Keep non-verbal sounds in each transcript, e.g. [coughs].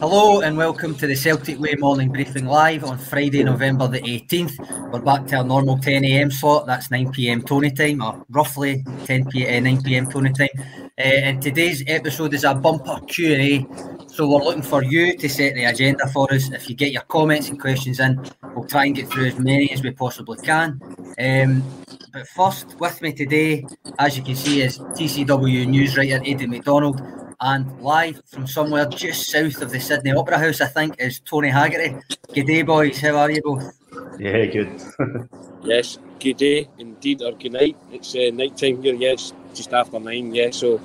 Hello and welcome to the Celtic Way morning briefing live on Friday, November the 18th. We're back to our normal 10 a.m. slot. That's 9 p.m. Tony time, or roughly 10 p.m. 9 p.m. Tony time. Uh, and today's episode is a bumper Q&A. So we're looking for you to set the agenda for us. If you get your comments and questions in, we'll try and get through as many as we possibly can. Um, but first, with me today, as you can see, is TCW news writer Aidan McDonald and live from somewhere just south of the Sydney Opera House, I think, is Tony Haggerty. Good day, boys. How are you both? Yeah, good. [laughs] yes, good day indeed, or good night. It's uh, night time here. Yes, just after nine. Yeah, so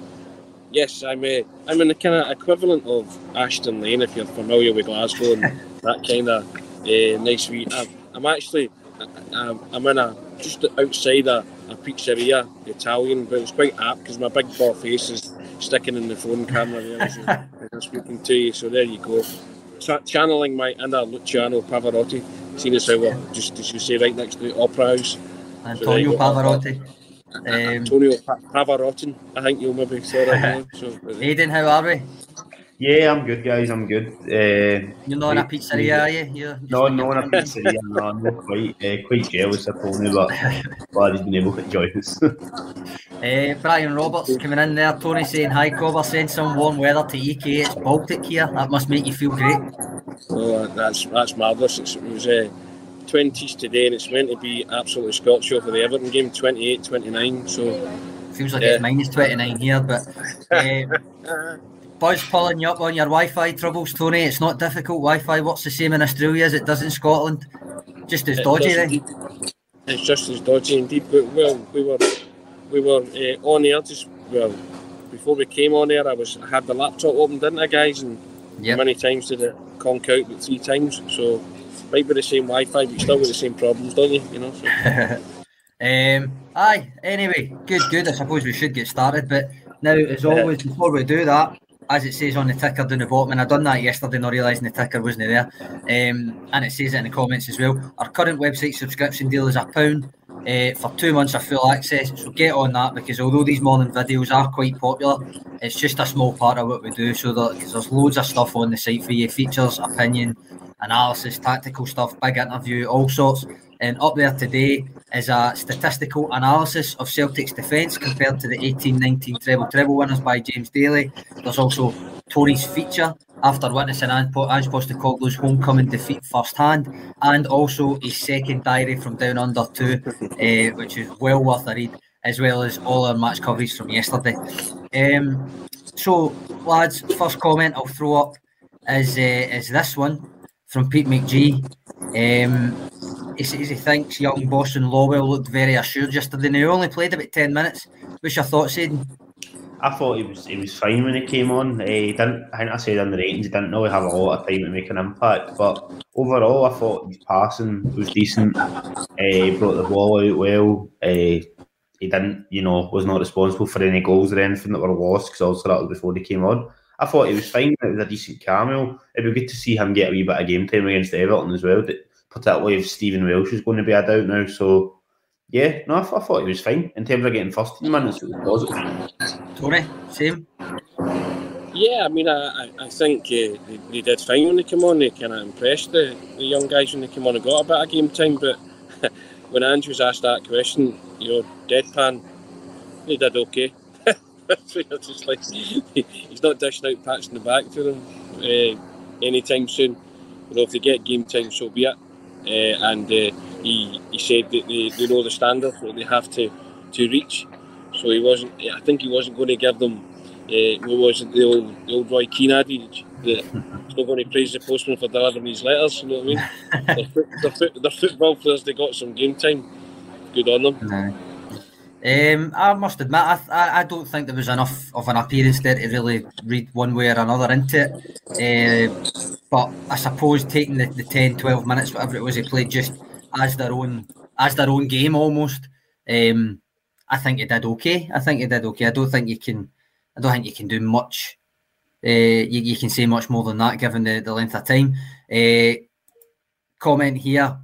yes, I'm uh, I'm in the kind of equivalent of Ashton Lane, if you're familiar with Glasgow and [laughs] that kind of uh, nice wee. I'm, I'm actually I'm, I'm in a just outside a, a pizzeria, Italian, but it's quite apt because my big ball face is sticking in the phone camera there as, I'm [laughs] speaking to you. So there you go. channeling my inner Luciano Pavarotti, seeing as how we're just as you say right next to the Opera House. Antonio so Pavarotti. [laughs] Um, Antonio Pavarotti, I think you'll maybe say that. [laughs] so, Aidan, how are we? Yeah, I'm good, guys. I'm good. Uh, You're not in a pizzeria, are you? You're no, no, in a pizzeria. no, I'm not quite, uh, quite jealous of Tony, but glad he's been able to join us. Uh, Brian Roberts coming in there. Tony saying hi, Cover. Send some warm weather to EK. It's Baltic here. That must make you feel great. Oh, that's that's marvellous. It's, it was uh, 20s today, and it's meant to be absolutely scorcher for the Everton game, 28 29. So feels like yeah. it's minus 29 here, but. Uh, [laughs] Buzz pulling you up on your Wi-Fi troubles, Tony. It's not difficult. Wi-Fi works the same in Australia as it does in Scotland. Just as dodgy then. It's just as dodgy indeed. But well, we were we were uh, on air just well before we came on air. I was I had the laptop open, didn't I, guys? And yep. many times did it conk out, but three times. So might be the same Wi-Fi, but you still got the same problems, don't you? You know. So. [laughs] um. Aye. Anyway, good. Good. I suppose we should get started, but. Now, as always, before we do that, as it says on the ticker down the bottom, and I done that yesterday, not realising the ticker wasn't there. Um, and it says it in the comments as well. Our current website subscription deal is a pound uh, for two months of full access. So get on that because although these morning videos are quite popular, it's just a small part of what we do. So that because there's loads of stuff on the site for you, features, opinion, analysis, tactical stuff, big interview, all sorts. And up there today is a statistical analysis of Celtic's defence compared to the 18-19 treble treble winners by James Daly. There's also Tony's feature after witnessing Ange Postecoglou's homecoming defeat firsthand, and also his second diary from Down Under 2, uh, which is well worth a read, as well as all our match coverage from yesterday. Um, so, lads, first comment I'll throw up is, uh, is this one from Pete McGee. Um, he says he thinks young Bosun Lawal looked very assured yesterday. And he only played about ten minutes. What's your thoughts, Aidan? I thought he was he was fine when he came on. Uh, he didn't. I think I said in the ratings he didn't really have a lot of time to make an impact. But overall, I thought his passing was decent. Uh, he brought the ball out well. Uh, he didn't, you know, was not responsible for any goals or anything that were lost because also that was before he came on. I thought he was fine. It was a decent cameo. It'd be good to see him get a wee bit of game time against Everton as well particularly if Stephen Welsh is going to be a doubt now. So, yeah, no, I, th- I, thought he was fine in terms of getting first team minutes. It was positive. Tony, same. Yeah, I mean, I, I think uh, they, they, did fine when they came on. They kind of impressed the, the young guys when they came on and got a bit of game time. But [laughs] when Andrews asked that question, you know, deadpan, they did okay. [laughs] so you're just like, [laughs] he's not dishing out pats in the back to them uh, anytime soon. You know, if they get game time, so be it. Uh, and uh, he, he said that they, they know the standard that they have to, to reach. So he wasn't. I think he wasn't going to give them. Uh, what was it, the old, the old Roy Keane adage that [laughs] he's not going to praise the postman for delivering his letters. You know what I mean? [laughs] they're, they're, football players. They got some game time. Good on them. Um, I must admit, I, I, I, don't think there was enough of an appearance there to really read one way or another into it. Uh, but I suppose taking the, the 10, 12 minutes, whatever it was, he played just as their own as their own game almost. Um, I think he did okay. I think he did okay. I don't think you can. I don't think you can do much. Uh, you, you can say much more than that given the, the length of time. Uh, comment here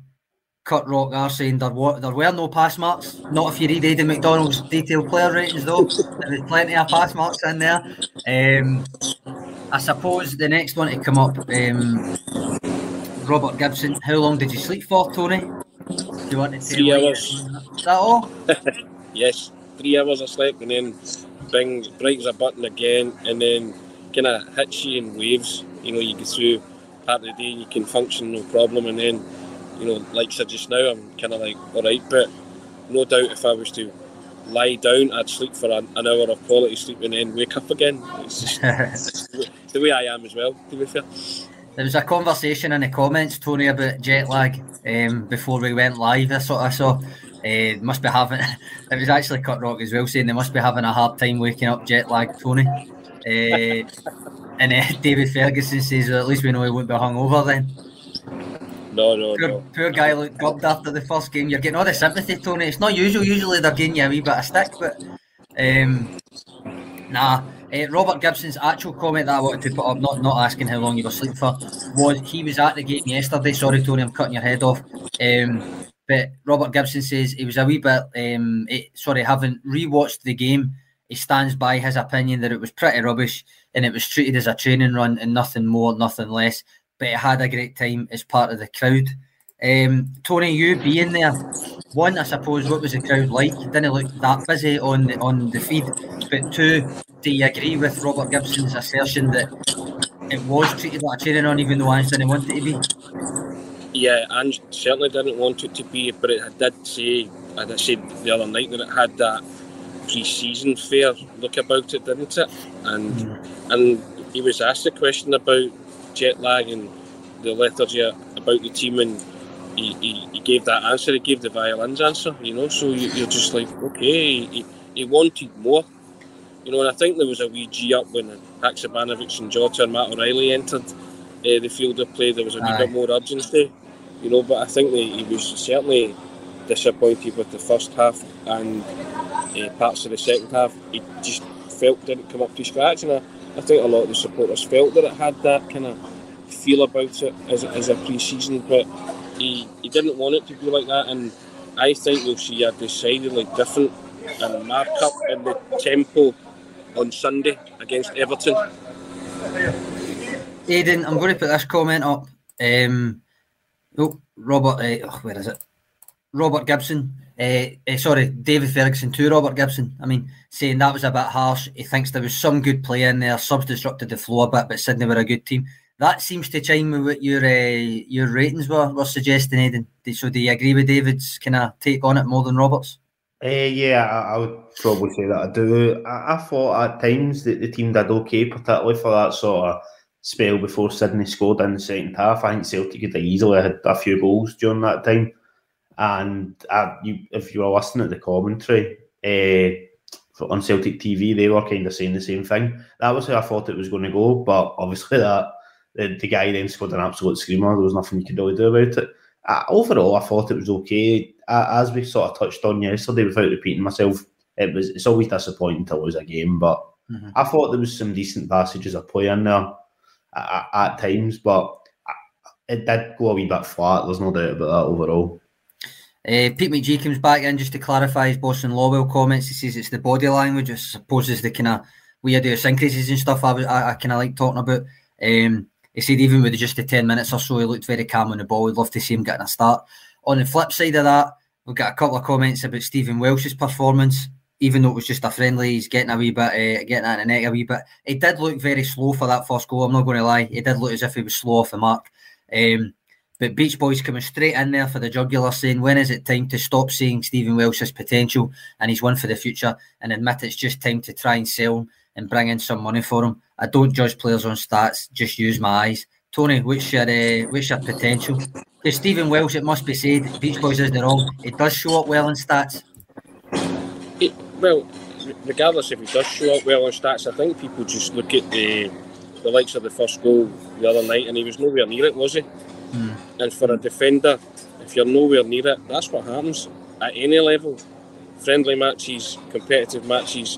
Kurt Rock are saying there were, there were no pass marks. Not if you read Aidan McDonald's detailed player ratings, though. There's plenty of pass marks in there. Um, I suppose the next one to come up, um, Robert Gibson. How long did you sleep for, Tony? Do you want to tell Three hours. Is that all? [laughs] Yes, three hours I slept, and then bing, breaks a button again, and then kind of hits you in waves. You know, you get through part of the day, you can function no problem, and then, you know, like I said just now, I'm kind of like, all right, but no doubt if I was to lie down, I'd sleep for an, an hour of quality sleep and then wake up again. It's just [laughs] it's the, way, it's the way I am as well, to be fair. There was a conversation in the comments, Tony, about jet lag um, before we went live. That's what I saw. Uh, must be having. [laughs] It was actually Cut Rock as well saying they must be having a hard time waking up jet lag, Tony. Uh, and uh, [laughs] David Ferguson says, well, at least we know he won't be hungover then. No, no, Poor, no. poor guy looked gubbed after the first game. You're getting all the sympathy, Tony. It's not usual. Usually they're giving you a wee bit of stick, but um, nah. Uh, Robert Gibson's actual comment that I wanted to put up, not not asking how long you were asleep for, was he was at the game yesterday. Sorry, Tony, I'm cutting your head off. Um, but Robert Gibson says he was a wee bit, um, it, sorry, having rewatched the game, he stands by his opinion that it was pretty rubbish and it was treated as a training run and nothing more, nothing less. But he had a great time as part of the crowd. Um, Tony, you being there, one, I suppose, what was the crowd like? Didn't look that busy on the, on the feed. But two, do you agree with Robert Gibson's assertion that it was treated like a training on, even though Ange didn't want it to be? Yeah, and certainly didn't want it to be, but it did say, as I said the other night, that it had that pre-season fair look about it, didn't it? And and he was asked a question about jet lag and the lethargy about the team, and he, he, he gave that answer. He gave the violins answer, you know. So you, you're just like, okay, he, he wanted more, you know. And I think there was a wee G up when Haksabanovic and Jota and Matt O'Riley entered uh, the field of play. There was a wee Aye. bit more urgency, you know. But I think that he was certainly disappointed with the first half and uh, parts of the second half. He just felt didn't come up to scratch, and I, I think a lot of the supporters felt that it had that kind of feel about it as, as a pre-season, but he, he didn't want it to be like that, and I think we'll see a decidedly different and mark-up in the tempo on Sunday against Everton. Aidan, I'm going to put this comment up. Um, oh, Robert, uh, where is it? Robert Gibson. Uh, sorry, David Ferguson to Robert Gibson. I mean, saying that was a bit harsh. He thinks there was some good play in there. Subs disrupted the flow a bit, but Sydney were a good team. That seems to chime with what your uh, your ratings were, were suggesting, Aidan. So, do you agree with David's kind of take on it more than Roberts? Uh, yeah, I, I would probably say that I do. I, I thought at times that the team did okay, particularly for that sort of spell before Sydney scored in the second half. I think Celtic could have easily had a few goals during that time. And uh, you, if you were listening to the commentary uh, for, on Celtic TV, they were kind of saying the same thing. That was how I thought it was going to go, but obviously that the, the guy then scored an absolute screamer. There was nothing you could really do about it. Uh, overall, I thought it was okay. Uh, as we sort of touched on yesterday, without repeating myself, it was it's always disappointing to lose a game, but Mhm. I thought there was some decent passages of play in there at, at times, but it did go a wee bit flat. There's no doubt about that overall. Uh, Pete McGee comes back in just to clarify his Bosun Lawal comments. He says it's the body language, I suppose, is the kind of weird idiosyncrasies and stuff I, was- I, I kind of like talking about. Um, he said even with just the 10 minutes or so, he looked very calm on the ball. We'd love to see him getting a start. On the flip side of that, we've got a couple of comments about Stephen Welsh's performance. Even though it was just a friendly, he's getting a wee bit, uh, getting at the neck a wee bit. He did look very slow for that first goal. I'm not going to lie. He did look as if he was slow off the mark. Um, but Beach Boys coming straight in there for the jugular, saying, When is it time to stop seeing Stephen Welsh's potential and he's one for the future and admit it's just time to try and sell him and bring in some money for him? I don't judge players on stats, just use my eyes. Tony, what's your, uh, what's your potential? Because Stephen Welsh, it must be said, Beach Boys isn't wrong. It does show up well in stats. It, well, regardless if he does show up well on stats, I think people just look at the the likes of the first goal the other night, and he was nowhere near it, was he? And for a defender, if you're nowhere near it, that's what happens at any level. Friendly matches, competitive matches,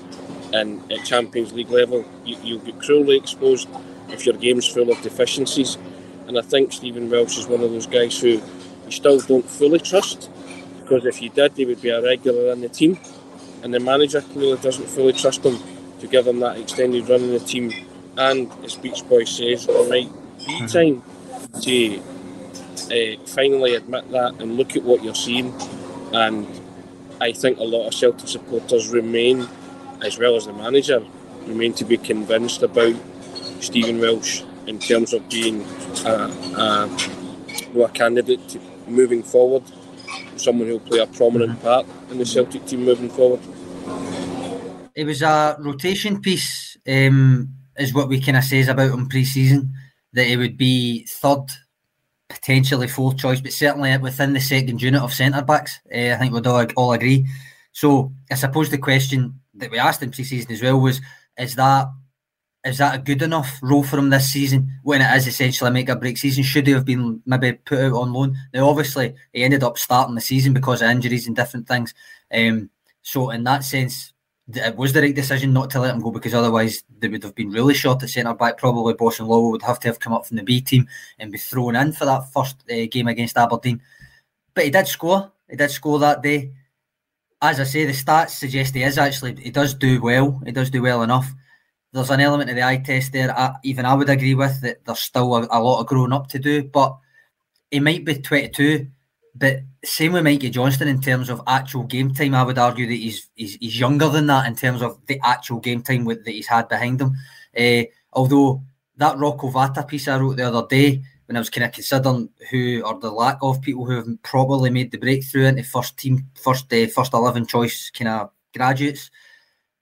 and at Champions League level, you, you'll get cruelly exposed if your game's full of deficiencies. And I think Stephen Welsh is one of those guys who you still don't fully trust, because if you did, he would be a regular in the team and the manager clearly doesn't fully trust him to give him that extended run in the team and as Beach Boy says, it might be mm-hmm. time to uh, finally admit that and look at what you're seeing. And I think a lot of Celtic supporters remain, as well as the manager, remain to be convinced about Stephen Welsh in terms of being a, a, a candidate to moving forward, someone who'll play a prominent mm-hmm. part in the Celtic team moving forward. It was a rotation piece, um, is what we kind of says about him pre-season. That it would be third, potentially fourth choice, but certainly within the second unit of centre backs. Uh, I think we'd all, all agree. So I suppose the question that we asked in pre-season as well was: Is that is that a good enough role for him this season when it is essentially a make or break season? Should he have been maybe put out on loan? Now, obviously, he ended up starting the season because of injuries and different things. Um, so, in that sense, it was the right decision not to let him go because otherwise they would have been really short at centre back. Probably Bosun Lawal would have to have come up from the B team and be thrown in for that first uh, game against Aberdeen. But he did score. He did score that day. As I say, the stats suggest he is actually he does do well. He does do well enough there's an element of the eye test there. I, even I would agree with that. There's still a, a, lot of growing up to do, but he might be 22. But same with Mikey Johnston in terms of actual game time. I would argue that he's he's, he's younger than that in terms of the actual game time with, that he's had behind him. Uh, although that Rocco Vata piece I wrote the other day when I was kind of considering who or the lack of people who have probably made the breakthrough into first team, first uh, first eleven choice kind of graduates.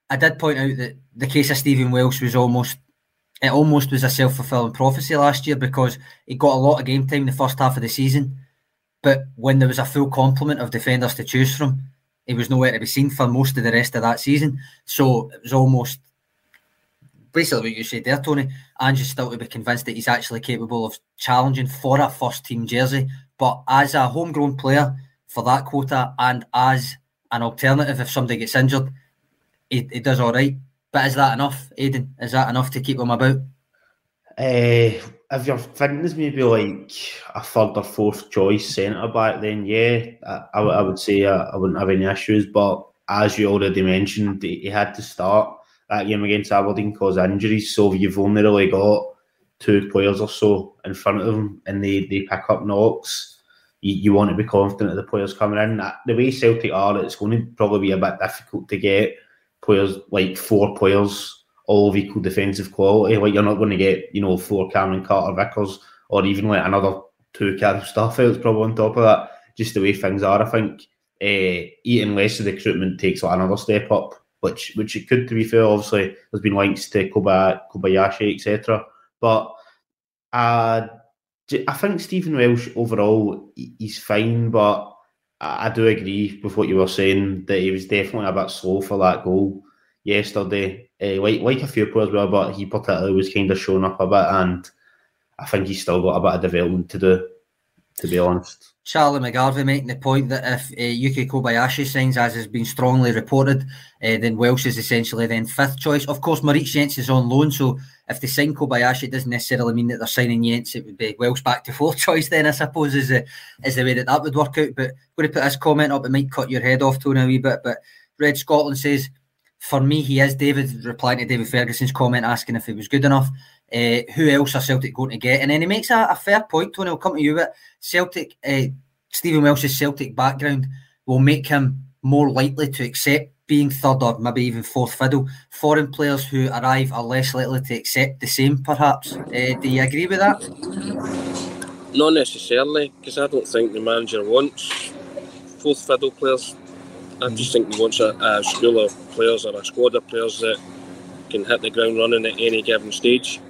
I did point out that the case of Stephen Welsh was almost it almost was a self fulfilling prophecy last year because he got a lot of game time in the first half of the season, but when there was a full complement of defenders to choose from, he was nowhere to be seen for most of the rest of that season. So it was almost basically what you said there, Tony. And just still to be convinced that he's actually capable of challenging for a first team jersey, but as a homegrown player for that quota and as an alternative if somebody gets injured he, he does all right. But is that enough, Aidan? Is that enough to keep him about? Uh, if you're thinking is maybe like a third or fourth choice centre back, then yeah, I, I, I would say I, I, wouldn't have any issues. But as you already mentioned, he, had to start that game against Aberdeen because injuries. So you've only really got two players or so in front of them, and they, they pick up knocks. You, you want to be confident of the players coming in. Uh, the way Celtic are, it's going to probably be a bit difficult to get players like four players all of equal defensive quality. Like you're not going to get you know four Cameron Carter Vickers or even like another two Carl Starfelt's probably on top of that. Just the way things are, I think uh, eating less of the recruitment takes like another step up, which which it could to be fair. Obviously, there's been links to Kobayashi, etc. But uh, I think Stephen Welsh overall he's fine, but I, do agree with what you were saying that he was definitely a bit slow for that goal yesterday. Uh, like like a few players were, but he particularly was kind of showing up a bit, and I think he's still got a bit of development to do. To be honest. Charlie McGarvey making the point that if uh, Yuki Kobayashi signs, as has been strongly reported, uh, then Welsh is essentially then fifth choice. Of course, Moritz Jenz is on loan, so if they sign Kobayashi, it doesn't necessarily mean that they're signing Jenz. It would be Welsh back to fourth [laughs] choice then, I suppose, is the, is the way that that would work out. But I'm going to put this comment up, it might cut your head off, Tony, a wee bit. But Red Scotland says, for me, he is David, replying to David Ferguson's comment asking if he was good enough. Uh, who else are Celtic going to get? And then he makes a, a fair point, Tony. I'll come to you. But Celtic, uh, Stephen Welsh's Celtic background will make him more likely to accept being third or maybe even fourth fiddle. Foreign players who arrive are less likely to accept the same, perhaps. Uh, do you agree with that? Not necessarily, because I don't think the manager wants fourth fiddle players. I just think he wants a, a uh, school of players or a squad of players that can hit the ground running at any given stage.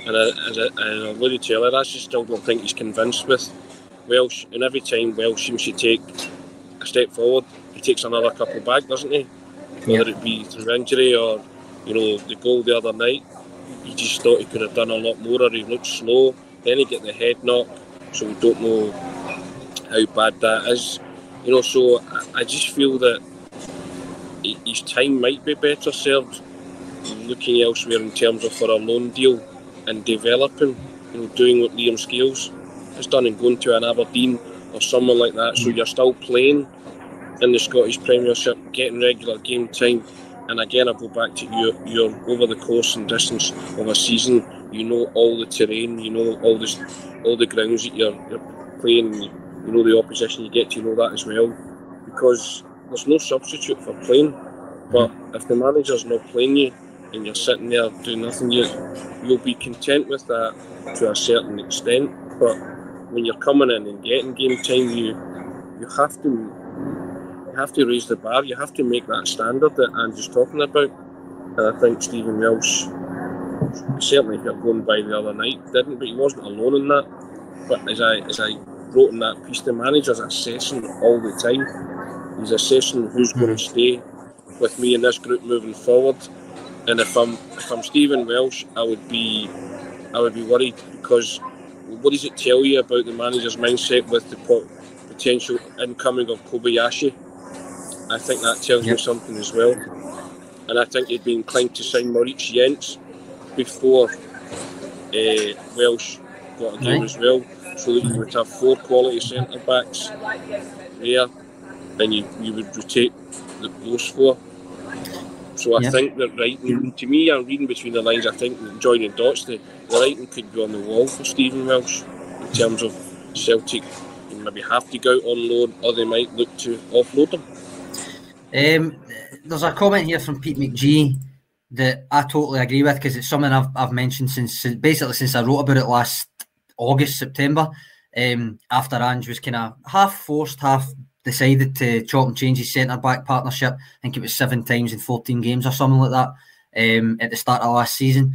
And as I, I alluded to earlier, I just still don't think he's convinced with Welsh. And every time Welsh seems to take a step forward, he takes another couple back, doesn't he? Whether it be through injury or, you know, the goal the other night, he just thought he could have done a lot more or he looked slow. Then he get the head knock, so we don't know how bad that is. You know, so I, I just feel that his time might be better served looking elsewhere in terms of for a loan deal and developing, you know, doing what Liam Scales has done and going to an Aberdeen or someone like that. So you're still playing in the Scottish Premiership, getting regular game time, and again, I go back to you. You're over the course and distance of a season. You know all the terrain. You know all the all the grounds that you're, you're playing. You know the opposition. You get to know that as well, because there's no substitute for playing. But if the manager's not playing you and you're sitting there doing nothing, you you'll be content with that to a certain extent. But when you're coming in and getting game time, you you have to you have to raise the bar. You have to make that standard that Ange's talking about. And I think Stephen Welsh, certainly if you're going by the other night, didn't, but he wasn't alone in that. But as I as I wrote in that piece, the manager's assessing all the time. He's assessing who's going to stay with me in this group moving forward. And if I'm if I'm Stephen Welsh, I would be I would be worried because what does it tell you about the manager's mindset with the potential incoming of Kobayashi? I think that tells yep. me something as well. And I think he'd be inclined to sign Moritz Jenz before uh, Welsh got a game right. as well, so that you would have four quality centre backs there, then you, you would rotate the, those four. So I think that writing, to me, I'm reading between the lines. I think joining dots, the, the writing could be on the wall for Stephen Welsh in terms of Celtic maybe have to go out on loan, or they might look to offload them. Um, there's a comment here from Pete McGee that I totally agree with because it's something I've, I've mentioned since basically since I wrote about it last August September. Um, after Ange was kind of half forced, half decided to chop and change his centre back partnership. I think it was seven times in 14 games or something like that um, at the start of last season.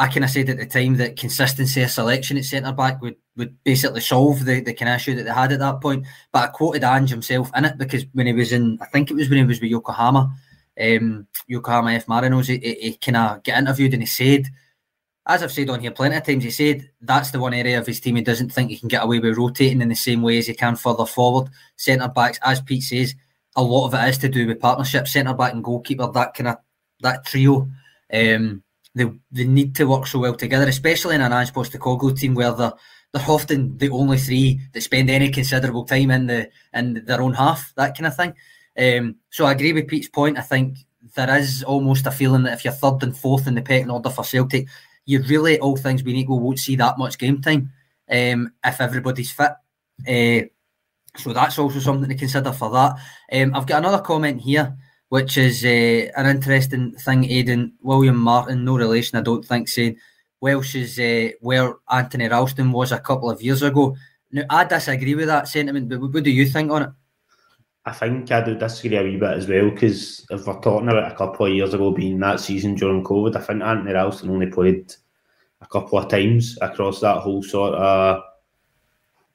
I kind of said at the time that consistency of selection at centre back would, would basically solve the, the kind of issue that they had at that point. But I quoted Ange himself in it because when he was in, I think it was when he was with Yokohama, um, Yokohama F Marinos, he, he, he kind of get interviewed and he said, as I've said on here plenty of times, he said that's the one area of his team he doesn't think he can get away with rotating in the same way as he can further forward. Centre backs, as Pete says, a lot of it is to do with partnership. Centre back and goalkeeper, that kind of that trio, um, they they need to work so well together, especially in an Ange Postecoglou team where they're they're often the only three that spend any considerable time in the in their own half, that kind of thing. Um, so I agree with Pete's point. I think there is almost a feeling that if you're third and fourth in the pecking order for Celtic, you really, all things being equal, won't see that much game time um, if everybody's fit. Uh, so that's also something to consider for that. Um, I've got another comment here, which is uh, an interesting thing. Aidan William Martin, no relation, I don't think, saying Welsh is uh, where Anthony Ralston was a couple of years ago. Now, I disagree with that sentiment, but what do you think on it? I think I do disagree a wee bit as well because if we're talking about a couple of years ago being that season during COVID, I think Anthony Ralston only played a couple of times across that whole sort of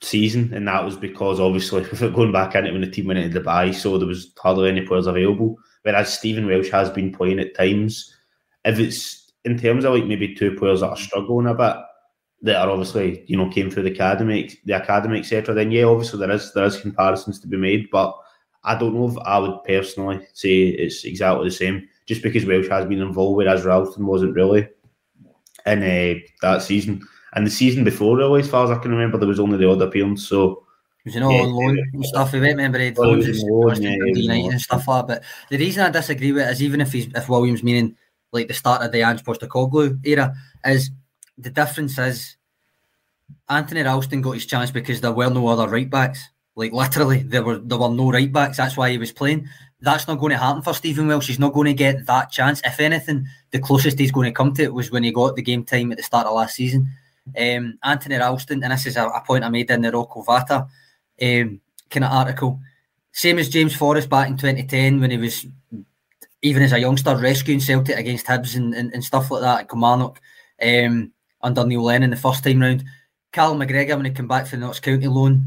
season, and that was because obviously [laughs] going back into when the team went into Dubai, so there was hardly any players available. Whereas Stephen Welsh has been playing at times. If it's in terms of like maybe two players that are struggling a bit, that are obviously you know came through the academy, the academy, etc. Then yeah, obviously there is there is comparisons to be made, but I don't know if I would personally say it's exactly the same. Just because Welsh has been involved, whereas Ralston wasn't really in uh, that season. And the season before, really, as far as I can remember, there was only the odd appearance. So was you know yeah, on loan and stuff. We went remember he'd loans yeah, and stuff like that. But the reason I disagree with it is even if he's if Williams meaning like the start of the Ange Postecoglou era is the difference is Anthony Ralston got his chance because there were no other right backs. Like literally, there were there were no right backs. That's why he was playing. That's not going to happen for Stephen Welsh. He's not going to get that chance. If anything, the closest he's going to come to it was when he got the game time at the start of last season. Um, Anthony Ralston, and this is a, a, point I made in the Rocco Vata um, kind of article. Same as James Forrest back in 2010 when he was even as a youngster rescuing Celtic against Hibs and, and, and stuff like that at Kilmarnock um, under Neil Lennon the first time round. Cal McGregor when he came back from the Notts County loan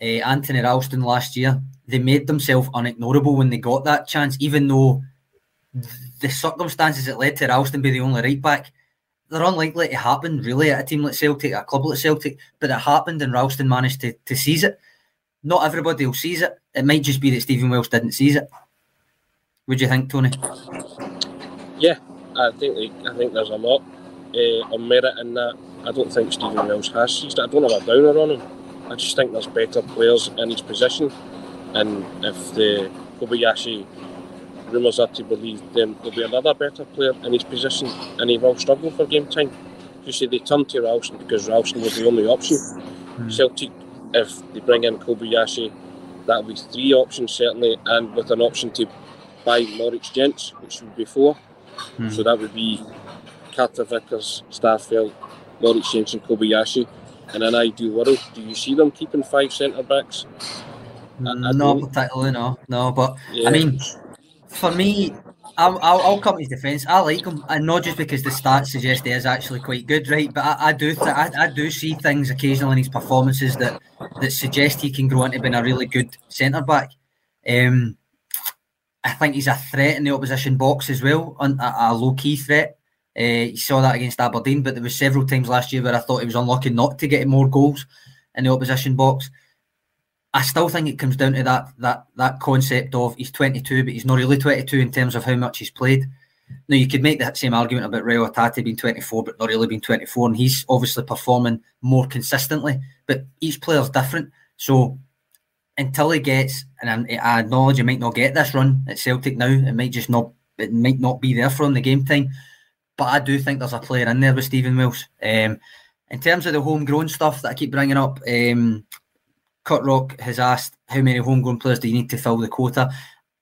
uh, Anthony Ralston last year, they made themselves unignorable when they got that chance, even though the circumstances that led to Ralston be the only right back, they're unlikely to happen really at a team like Celtic, a club like Celtic, but it happened and Ralston managed to, to seize it. Not everybody will seize it. It might just be that Stephen Welsh didn't seize it. Would you think, Tony? Yeah, I think I think there's a lot uh, of merit in that. I don't think Stephen Welsh has seized it. I don't have a downer on him. I just think there's better players in his position, and if the Kobayashi rumours are to believe then there'll be another better player in his position and he will struggle for game time. You see, they turned to Ralston because Ralston was the only option. Mm. Celtic, if they bring in Kobayashi, that'll be three options certainly, and with an option to buy Moritz Jenz, which would be four. Mm. So that would be Carter Vickers, Starfelt, Moritz Jenz, and Kobayashi. In an ideal world, do you see them keeping five centre backs? Not particularly, no, no. But yeah. I mean, for me, I'll, I'll, I'll, come to his defence. I like him, and not just because the stats suggest he is actually quite good, right? But I, I do, th- I, I, do see things occasionally in his performances that that suggest he can grow into being a really good centre back. Um, I think he's a threat in the opposition box as well, a, a low key threat. Uh, you saw that against Aberdeen, but there was several times last year where I thought he was unlucky not to get more goals in the opposition box. I still think it comes down to that that that concept of he's 22, but he's not really 22 in terms of how much he's played. Now you could make that same argument about Reo Hatate being 24, but not really being 24, and he's obviously performing more consistently. But each player's different, so until he gets, and I acknowledge he might not get this run at Celtic now, it might just not, it might not be there for him the game time. But I do think there's a player in there with Stephen Welsh. Um, in terms of the homegrown stuff that I keep bringing up, um, Cut Rock has asked how many homegrown players do you need to fill the quota?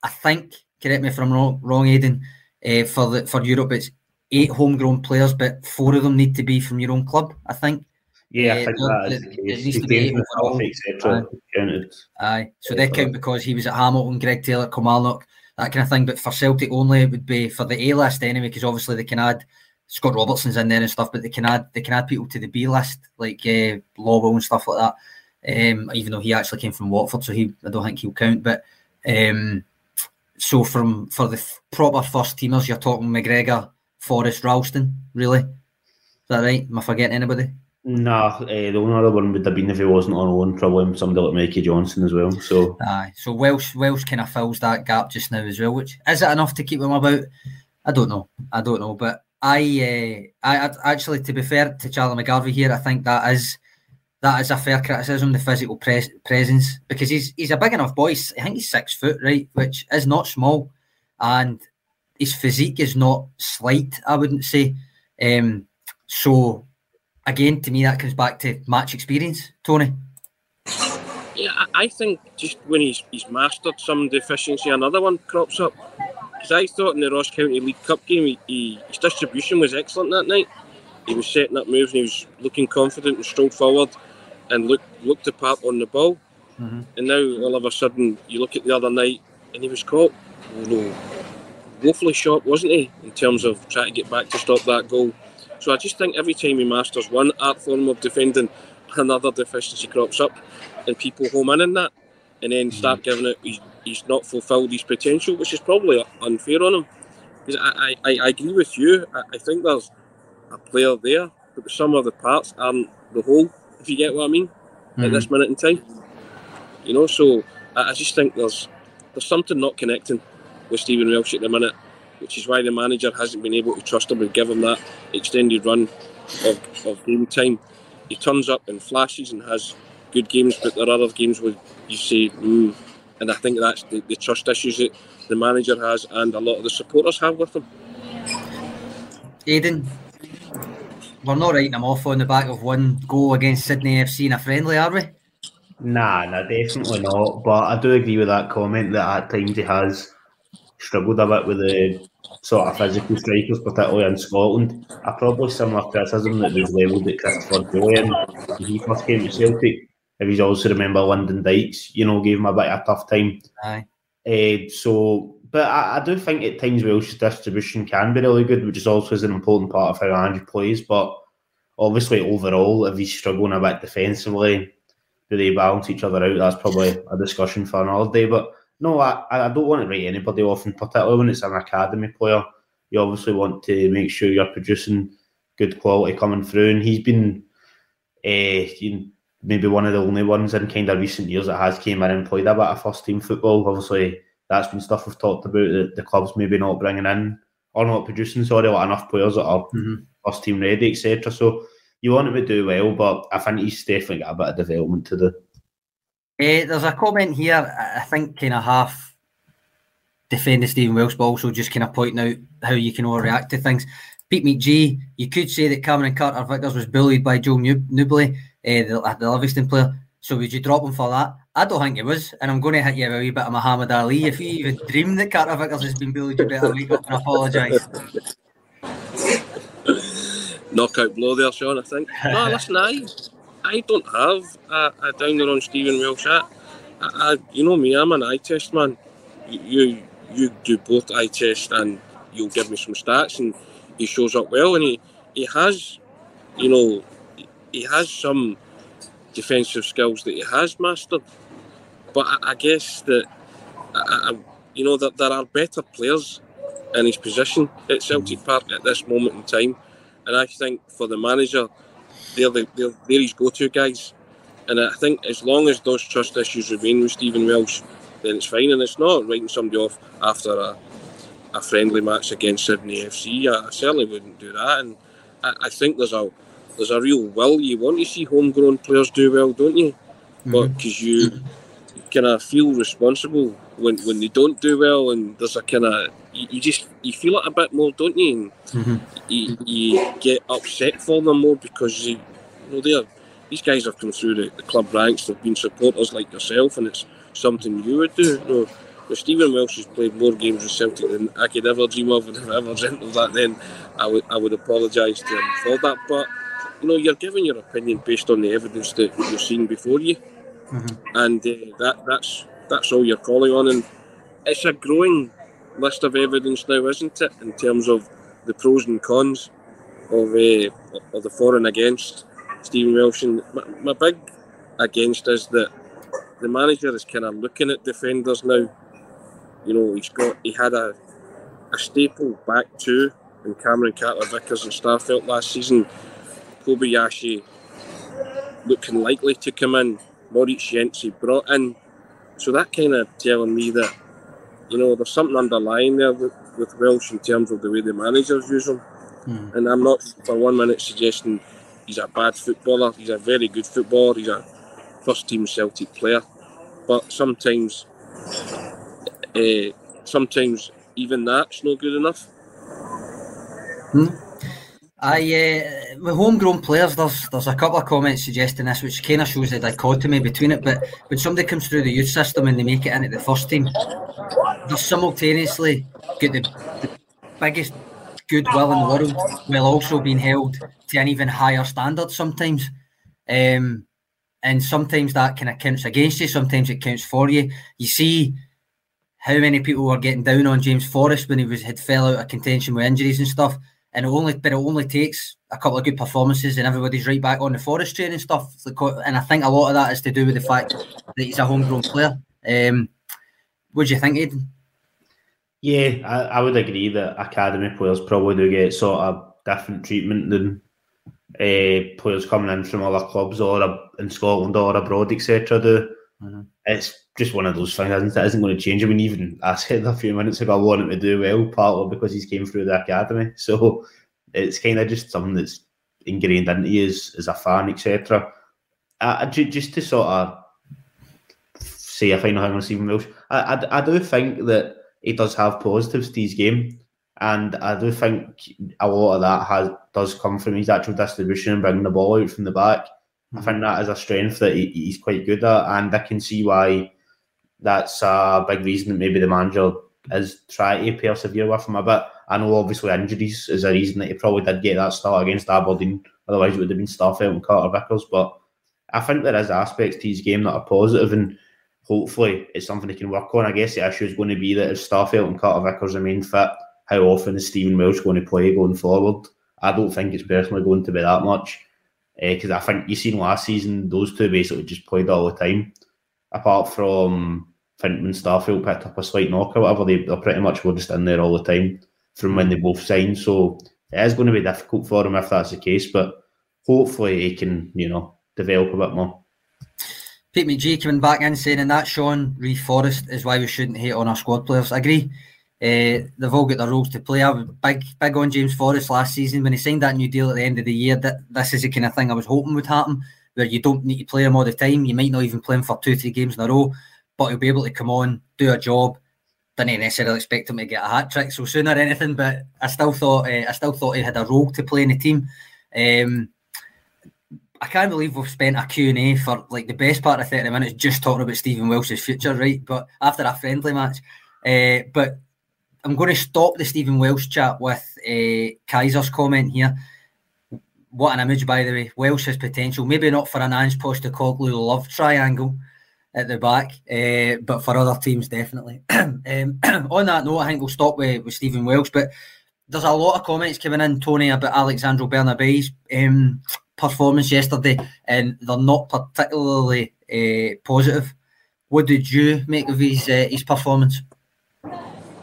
I think, correct me if I'm wrong, wrong Aidan, uh, for the for Europe it's eight homegrown players, but four of them need to be from your own club. I think. Yeah, uh, I think that is the case. needs to be eight overall. Aye. Aye. So they count because he was at Hamilton, Greg Taylor, Kilmarnock, that kind of thing. But for Celtic only, it would be for the A list anyway, because obviously they can add Scott Robertson's in there and stuff, but they can add they can add people to the B list like uh, and stuff like that um, even though he actually came from Watford, so he I don't think he'll count. But um, so from for the f- proper first teamers, you're talking McGregor, Forrest, Ralston, really? Is that right? Am I forgetting anybody? Nah, uh, the only other one would have been if he wasn't on loan, probably somebody like Mikey Johnston as well. So aye, so Welsh Welsh kind of fills that gap just now as well. Which is it enough to keep him about? I don't know. I don't know, but I, uh, I, I actually, to be fair to Charlie McGarvey here, I think that is that is a fair criticism, the physical pres- presence, because he's he's a big enough boy. I think he's six foot, right, which is not small, and his physique is not slight. I wouldn't say. Um, so, again, to me, that comes back to match experience, Tony. Yeah, I think just when he's he's mastered some deficiency, another one crops up. Because I thought in the Ross County League Cup game, he, he, his distribution was excellent that night. He was setting up moves and he was looking confident and strode forward and look looked the part on the ball. Mm-hmm. And now all of a sudden you look at the other night and he was caught. You know, woefully short, wasn't he, in terms of trying to get back to stop that goal. So I just think every time he masters one art form of defending, another deficiency crops up, and people home in on that, and then start mm-hmm. giving it. He's, he's not fulfilled his potential, which is probably unfair on him. Because I, I, I agree with you. I, I think there's a player there, but some of the parts aren't the whole if you get what I mean, mm-hmm. at this minute in time. You know, so I, I, just think there's there's something not connecting with Stephen Welsh at the minute, which is why the manager hasn't been able to trust him and give him that extended run of, of game time. He turns up in flashes and has good games, but there are other games where you say, mm, and I think that's the, the trust issues that the manager has and a lot of the supporters have with him. Aidan, we're not writing him off on the back of one goal against Sydney FC in a friendly, are we? Nah, nah, definitely not. But I do agree with that comment that at times he has struggled a bit with the sort of physical strikers, particularly in Scotland. I probably similar criticism that was levelled at Christopher Jullien when he first came to Celtic. If he's also remember Lyndon Dykes, you know, gave him a bit of a tough time. Aye. Uh, so but I, I, do think at times Welsh's distribution can be really good, which is also an important part of how Ange plays. But obviously, overall, if he's struggling a bit defensively, do they balance each other out? That's probably a discussion for another day. But no, I, I don't want to write anybody off, and particularly when it's an academy player, you obviously want to make sure you're producing good quality coming through. And he's been uh, maybe one of the only ones in kind of recent years that has came in and played a bit of first team football. Obviously that's been stuff we've talked about that the clubs maybe not bringing in or not producing, sorry, like enough players that are mm-hmm. first team ready, etc. So you want him to do well, but I think he's definitely got a bit of development to do. Uh, there's a comment here, I think, kind of half defending Stephen Welsh, but also just kind of pointing out how you can overreact to things. Pete McGee, you could say that Cameron Carter Vickers was bullied by Joel Nouble, uh, the, the Livingston player. So would you drop him for that? I don't think it was, and I'm going to hit you with a wee bit of Muhammad Ali. If you even dream that Carter Vickers has been bullied, you better wake up and apologise. [laughs] Knockout blow there, Sean. I think. No, listen, I, I don't have a, a downer on Stephen Welsh. I, I, you know me, I'm an eye test man. You, you do both eye test, and you'll give me some stats, and he shows up well, and he, he has, you know, he has some defensive skills that he has mastered. But I, I guess that, I, you know, that there are better players in his position at Celtic. Park at this moment in time. And I think for the manager, they're, the, they're, they're his go to guys. And I think as long as those trust issues remain with Stephen Welsh, then it's fine. And it's not writing somebody off after a, a friendly match against Sydney FC. I, I certainly wouldn't do that. And I, I think there's a there's a real will. You want to see homegrown players do well, don't you? Mm-hmm. But because you, you kind of feel responsible when, when they don't do well, and there's a kind of you, you, just you feel it a bit more, don't you? Mm-hmm. You, you, get upset for them more because you, you know they're these guys have come through the, the, club ranks. They've been supporters like yourself, and it's something you would do. You know, if Stephen Welsh has played more games with Celtic than I could ever dream of, and [laughs] if I ever dreamt of that, then I would I would apologise to him for that. But you know, you're giving your opinion based on the evidence that you're seeing before you, mm-hmm. and uh, that that's that's all you're calling on. And it's a growing list of evidence now, isn't it, in terms of the pros and cons of uh, of the for and against Stephen Welsh. And my, my big against is that the manager is kind of looking at defenders now. You know, he's got he had a a staple back two in Cameron Carter Vickers and Starfelt last season Kobayashi looking likely to come in. Moritz Jenzy brought in. So that kind of telling me that, you know, there's something underlying there with, with Welsh in terms of the way the managers use him. Mm. And I'm not for one minute suggesting he's a bad footballer. He's a very good footballer. He's a first team Celtic player. But sometimes, uh, sometimes even that's not good enough. Hmm. I uh, with homegrown players, there's there's a couple of comments suggesting this, which kind of shows the dichotomy between it. But when somebody comes through the youth system and they make it into the first team, they simultaneously get the, the biggest goodwill in the world, while also being held to an even higher standard sometimes. Um, and sometimes that kind of counts against you. Sometimes it counts for you. You see how many people were getting down on James Forrest when he was had fell out of contention with injuries and stuff and only but it only takes a couple of good performances and everybody's right back on the forest train and stuff. And I think a lot of that is to do with the fact that he's a homegrown player. Um, what do you think, Aidan? Yeah, I, I, would agree that academy players probably do get sort of different treatment than uh, players coming in from other clubs or in Scotland or abroad, etc. Do mm-hmm. it's just one of those things, isn't it? Isn't going to change. I mean, even I said a few minutes ago, I want him to do well, partly because he's came through the academy. [laughs] So it's kind of just something that's ingrained into you as, as a fan, etc. Just to sort of say a final thing on Stephen Welsh, I, I, I do think that he does have positives to his game. And I do think a lot of that has does come from his actual distribution and bringing the ball out from the back. I think that is a strength that he, he's quite good at, and I can see why that's a big reason that maybe the manager is trying to persevere with him a bit. I know obviously injuries is a reason that he probably did get that start against Aberdeen. Otherwise, it would have been Starfelt and Carter Vickers. But I think there is aspects to his game that are positive, and hopefully it's something he can work on. I guess the issue is going to be that if Starfelt and Carter Vickers remain fit, how often is Stephen Welsh going to play going forward? I don't think it's personally going to be that much because uh, I think you seen last season those two basically just played all the time. Apart from I think when Starfelt picked up a slight knock or whatever, they, they pretty much were just in there all the time from when they both signed. So it is going to be difficult for him if that's the case, but hopefully he can, you know, develop a bit more. Pete McGee coming back in saying, and that Sean Reeve is why we shouldn't hate on our squad players. I agree. Uh, they've all got their roles to play. I was big, big on James Forrest last season when he signed that new deal at the end of the year. That this is the kind of thing I was hoping would happen, where you don't need to play him all the time. You might not even play him for two, three games in a row, but he'll be able to come on, do a job, didn't necessarily expect him to get a hat trick so soon or anything, but I still thought uh, I still thought he had a role to play in the team. Um, I can't believe we've spent a Q&A for like the best part of 30 minutes just talking about Stephen Welsh's future, right? But after a friendly match. Uh, but I'm going to stop the Stephen Welsh chat with uh, Kaiser's comment here. What an image, by the way. Welsh has potential, maybe not for an Ange Postecoglou love triangle, at the back, uh, but for other teams, definitely. [clears throat] um, [clears throat] on that note, I think we'll stop with, with Stephen Welsh, but there's a lot of comments coming in, Tony, about Alexandro Bernabei's um, performance yesterday, and they're not particularly uh, positive. What did you make of his his performance?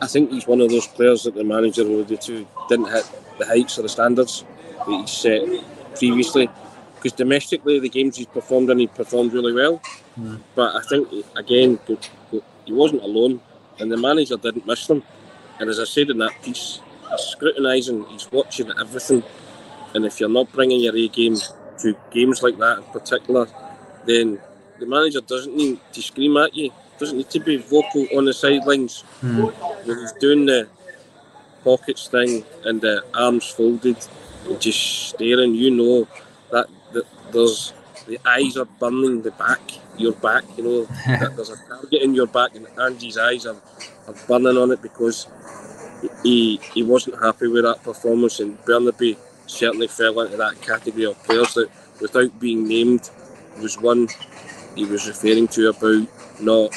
I think he's one of those players that the manager alluded to didn't hit the heights or the standards that he set previously because domestically the games he's performed in, he performed really well. Mm. But I think again he wasn't alone, and the manager didn't miss them. And as I said in that piece, he's scrutinising, he's watching everything. And if you're not bringing your A game to games like that in particular, then the manager doesn't need to scream at you. Doesn't need to be vocal on the sidelines mm. when he's doing the pockets thing and the arms folded and just staring. You know that that there's the eyes are burning the back, your back, you know, [laughs] there's a target in your back, and Ange's eyes are, are burning on it because he he wasn't happy with that performance, and Bernabei certainly fell into that category of players that, without being named, was one he was referring to about not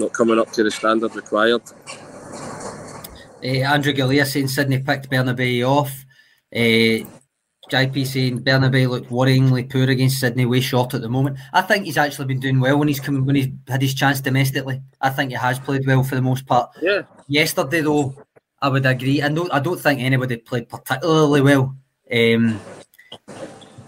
not coming up to the standard required. Uh, Andrew Galea saying Sydney picked Bernabei off. Uh, JP saying Bernabei looked worryingly poor against Sydney, way short at the moment. I think he's actually been doing well when he's come when he's had his chance domestically. I think he has played well for the most part. Yeah. Yesterday though, I would agree. I don't I don't think anybody played particularly well. Um,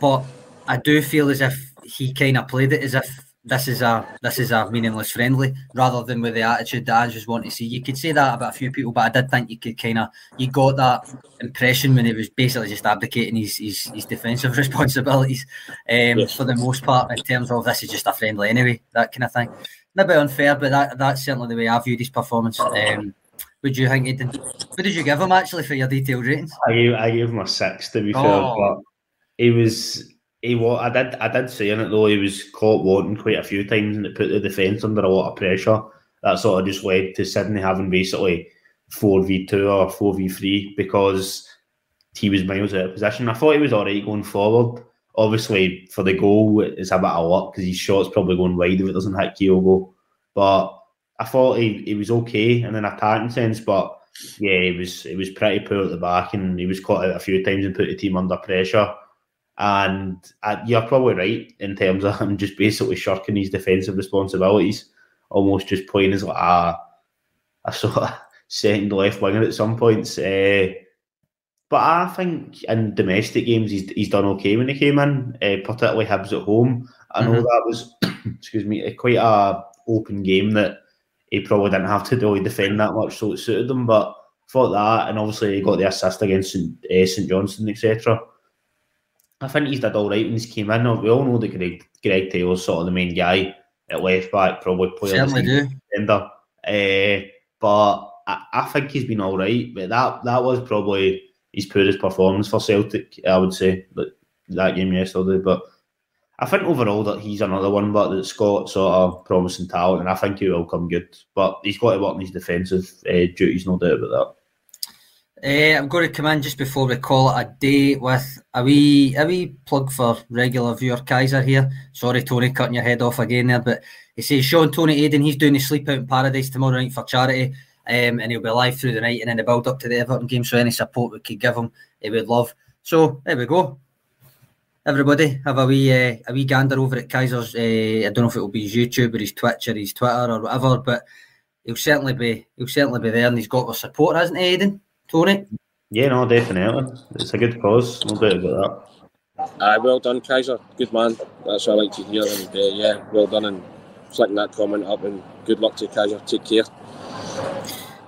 but I do feel as if he kind of played it as if this is a this is a meaningless friendly rather than with the attitude that I just want to see. You could say that about a few people, but I did think you could kind of you got that impression when he was basically just abdicating his his, his defensive [laughs] responsibilities um, yes. for the most part in terms of this is just a friendly anyway, that kind of thing. A bit unfair, but that that's certainly the way I viewed his performance. Um, would you think, Aidan? What did you give him actually for your detailed ratings? I gave I gave him a six to be oh. fair, but he was he was. I did. I did say in it though. He was caught wanting quite a few times, and it put the defence under a lot of pressure. That sort of just led to Sydney having basically four v two or four v three because he was miles out of position. I thought he was all right going forward. Obviously, for the goal, it's a bit of luck because his shot's probably going wide if it doesn't hit Kyogo. But I thought he, he was okay in an attacking sense, but yeah, he was he was pretty poor at the back, and he was caught out a few times and put the team under pressure. And uh, you're probably right in terms of [laughs] him just basically shirking his defensive responsibilities, almost just playing as like a, a sort of [laughs] second left winger at some points. Uh, but I think in domestic games he's, he's done okay when he came in, uh, particularly Hibs at home. I know mm-hmm. that was, [coughs] excuse me, quite a open game that he probably didn't have to really defend that much, so it suited them. But for that, and obviously he got the assist against St, uh, St Johnstone, etc. I think he's did all right when he came in. We all know that Greg, Greg Taylor's sort of the main guy at left back, probably player Certainly do. defender. Uh, but I, I, think he's been all right. But that that was probably his poorest performance for Celtic, I would say, but that game yesterday. But I think overall that he's another one, but that's got sort of promising talent, and I think he will come good. But he's got to work on his defensive uh, duties, no doubt about that. Uh, I'm going to come in just before we call it a day with a wee, a wee plug for regular viewer Kaiser here. Sorry, Tony, cutting your head off again there, but he says Sean Tony Aidan, he's doing the sleep out in paradise tomorrow night for charity, um, and he'll be live through the night and then the build up to the Everton game. So any support we could give him, he would love. So there we go. Everybody have a wee uh, a wee gander over at Kaiser's. Uh, I don't know if it will be his YouTube or his Twitch or his Twitter or whatever, but he'll certainly be he'll certainly be there, and he's got our support, hasn't he, Aidan? Tony? Yeah, no, definitely. It's a good cause, no doubt about that. Aye, well done, Kaiser. Good man. That's what I like to hear. And uh, yeah, well done. And flicking that comment up. And good luck to Kaiser. Take care.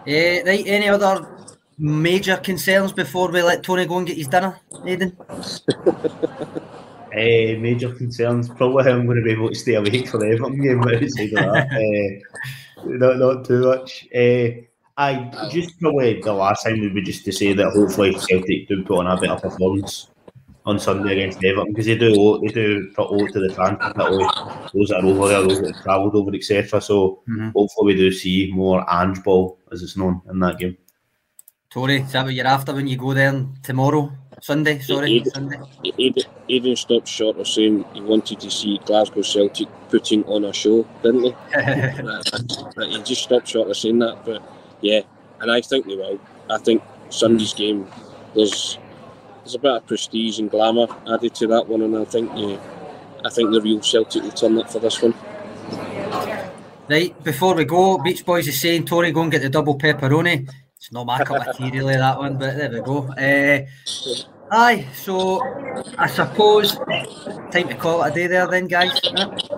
Uh, right, any other major concerns before we let Tony go and get his dinner, Aidan? uh, [laughs] major concerns. Probably I'm going to be able to stay awake for the Everton game outside of that. uh, not, not too much. Uh, I just probably the last time would be just to say that hopefully Celtic do put on a better performance on Sunday against Everton because they do they do put out to the fans those that are over there, those that have travelled over, etc. So mm-hmm. hopefully we do see more Ange ball as it's known in that game. Tony, is that what you're after when you go there tomorrow? Sunday, sorry, Aidan, Sunday. Aidan, Aidan stopped short of saying he wanted to see Glasgow Celtic putting on a show, didn't he? [laughs] he just stopped short of saying that, but yeah, and I think they will. I think Sunday's game, there's there's a bit of prestige and glamour added to that one, and I think yeah, I think the real Celtic will turn up for this one. Right, before we go, Beach Boys is saying, Tony, go and get the double pepperoni. It's not my cup of tea, really, that one, but there we go. Uh, aye, so I suppose time to call it a day there, then, guys.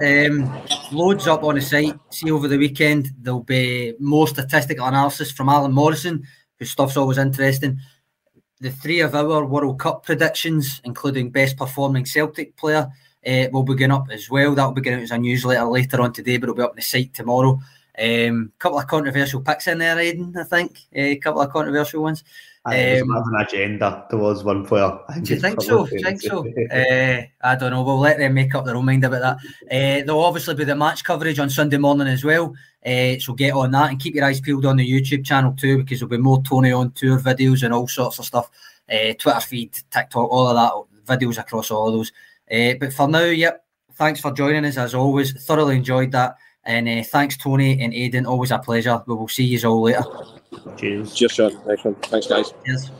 Um, loads up on the site. See over the weekend, there'll be more statistical analysis from Alan Morrison, whose stuff's always interesting. The three of our World Cup predictions, including best performing Celtic player, uh, will begin up as well. That will begin out as a newsletter later on today, but it'll be up on the site tomorrow. A um, couple of controversial picks in there, Aidan, I think. A uh, couple of controversial ones. I um, an agenda towards one player. do you think so? Do you think so? uh, [laughs] I don't know. We'll let them make up their own mind about that. Uh, there'll obviously be the match coverage on Sunday morning as well. Uh, so get on that and keep your eyes peeled on the YouTube channel too, because there'll be more Tony on tour videos and all sorts of stuff. Uh, Twitter feed, TikTok, all of that, videos across all of those. Uh, but for now, yep. Thanks for joining us as always. Thoroughly enjoyed that. And uh, thanks, Tony and Aidan. Always a pleasure. We will see you all later. Cheers. Cheers, Sean. Thanks, guys. Cheers.